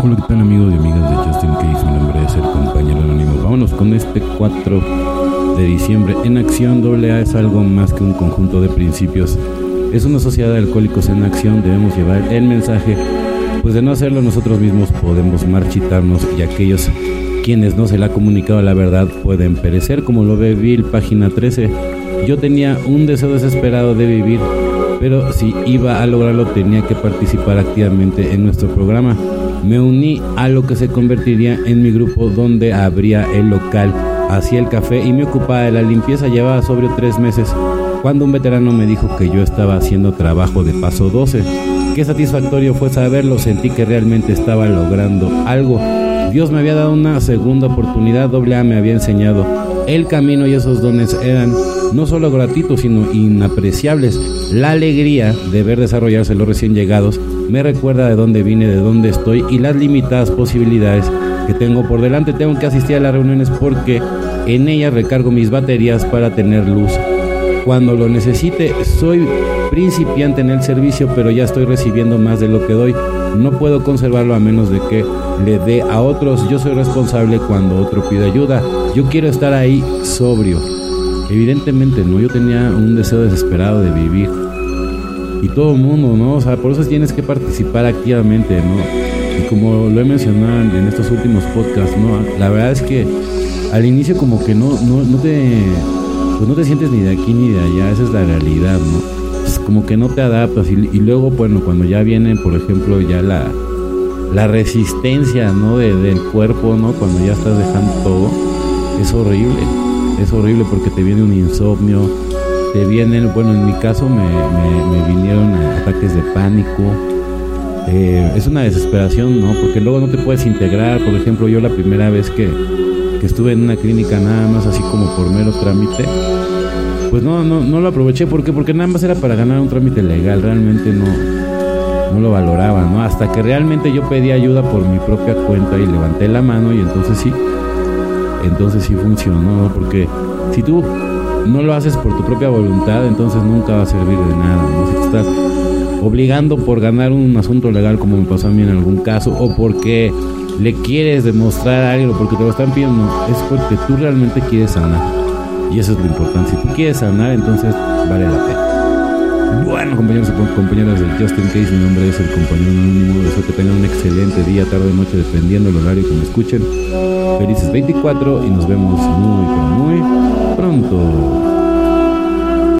Hola, ¿qué tal amigos y amigas de Justin Case? Mi nombre es el compañero anónimo. Vámonos con este 4 de diciembre. En acción, AA es algo más que un conjunto de principios. Es una sociedad de alcohólicos en acción. Debemos llevar el mensaje, pues de no hacerlo nosotros mismos podemos marchitarnos y aquellos quienes no se le ha comunicado la verdad pueden perecer, como lo ve Bill, página 13. Yo tenía un deseo desesperado de vivir, pero si iba a lograrlo tenía que participar activamente en nuestro programa. Me uní a lo que se convertiría en mi grupo donde habría el local, hacía el café y me ocupaba de la limpieza. Llevaba sobre tres meses cuando un veterano me dijo que yo estaba haciendo trabajo de paso 12. Qué satisfactorio fue saberlo, sentí que realmente estaba logrando algo. Dios me había dado una segunda oportunidad, AA me había enseñado. El camino y esos dones eran no solo gratuitos, sino inapreciables. La alegría de ver desarrollarse los recién llegados me recuerda de dónde vine, de dónde estoy y las limitadas posibilidades que tengo por delante. Tengo que asistir a las reuniones porque en ellas recargo mis baterías para tener luz. Cuando lo necesite, soy principiante en el servicio, pero ya estoy recibiendo más de lo que doy. No puedo conservarlo a menos de que le dé a otros. Yo soy responsable cuando otro pide ayuda. Yo quiero estar ahí sobrio. Evidentemente, no, yo tenía un deseo desesperado de vivir. Y todo el mundo, ¿no? O sea, por eso tienes que participar activamente, ¿no? Y como lo he mencionado en estos últimos podcasts, ¿no? La verdad es que al inicio como que no, no, te... Pues no te sientes ni de aquí ni de allá, esa es la realidad, ¿no? Es como que no te adaptas y, y luego, bueno, cuando ya viene, por ejemplo, ya la, la resistencia, ¿no? De, del cuerpo, ¿no? Cuando ya estás dejando todo, es horrible. Es horrible porque te viene un insomnio, te vienen, bueno, en mi caso me, vinieron ataques de pánico. Eh, es una desesperación, ¿no? Porque luego no te puedes integrar. Por ejemplo, yo la primera vez que, que estuve en una clínica nada más así como por mero trámite, pues no, no, no lo aproveché. ¿Por qué? Porque nada más era para ganar un trámite legal. Realmente no, no lo valoraba, ¿no? Hasta que realmente yo pedí ayuda por mi propia cuenta y levanté la mano y entonces sí, entonces sí funcionó. Porque si tú no lo haces por tu propia voluntad, entonces nunca va a servir de nada, ¿no? Si te estás obligando por ganar un asunto legal como me pasó a mí en algún caso o porque le quieres demostrar algo, porque te lo están pidiendo, es porque tú realmente quieres sanar. Y eso es lo importante. Si tú quieres sanar, entonces vale la pena. Bueno, compañeros y compañeras de Justin Case, mi nombre es el compañero anónimo. Deseo que tengan un excelente día, tarde, noche, dependiendo del horario que me escuchen. Felices 24 y nos vemos muy, muy pronto.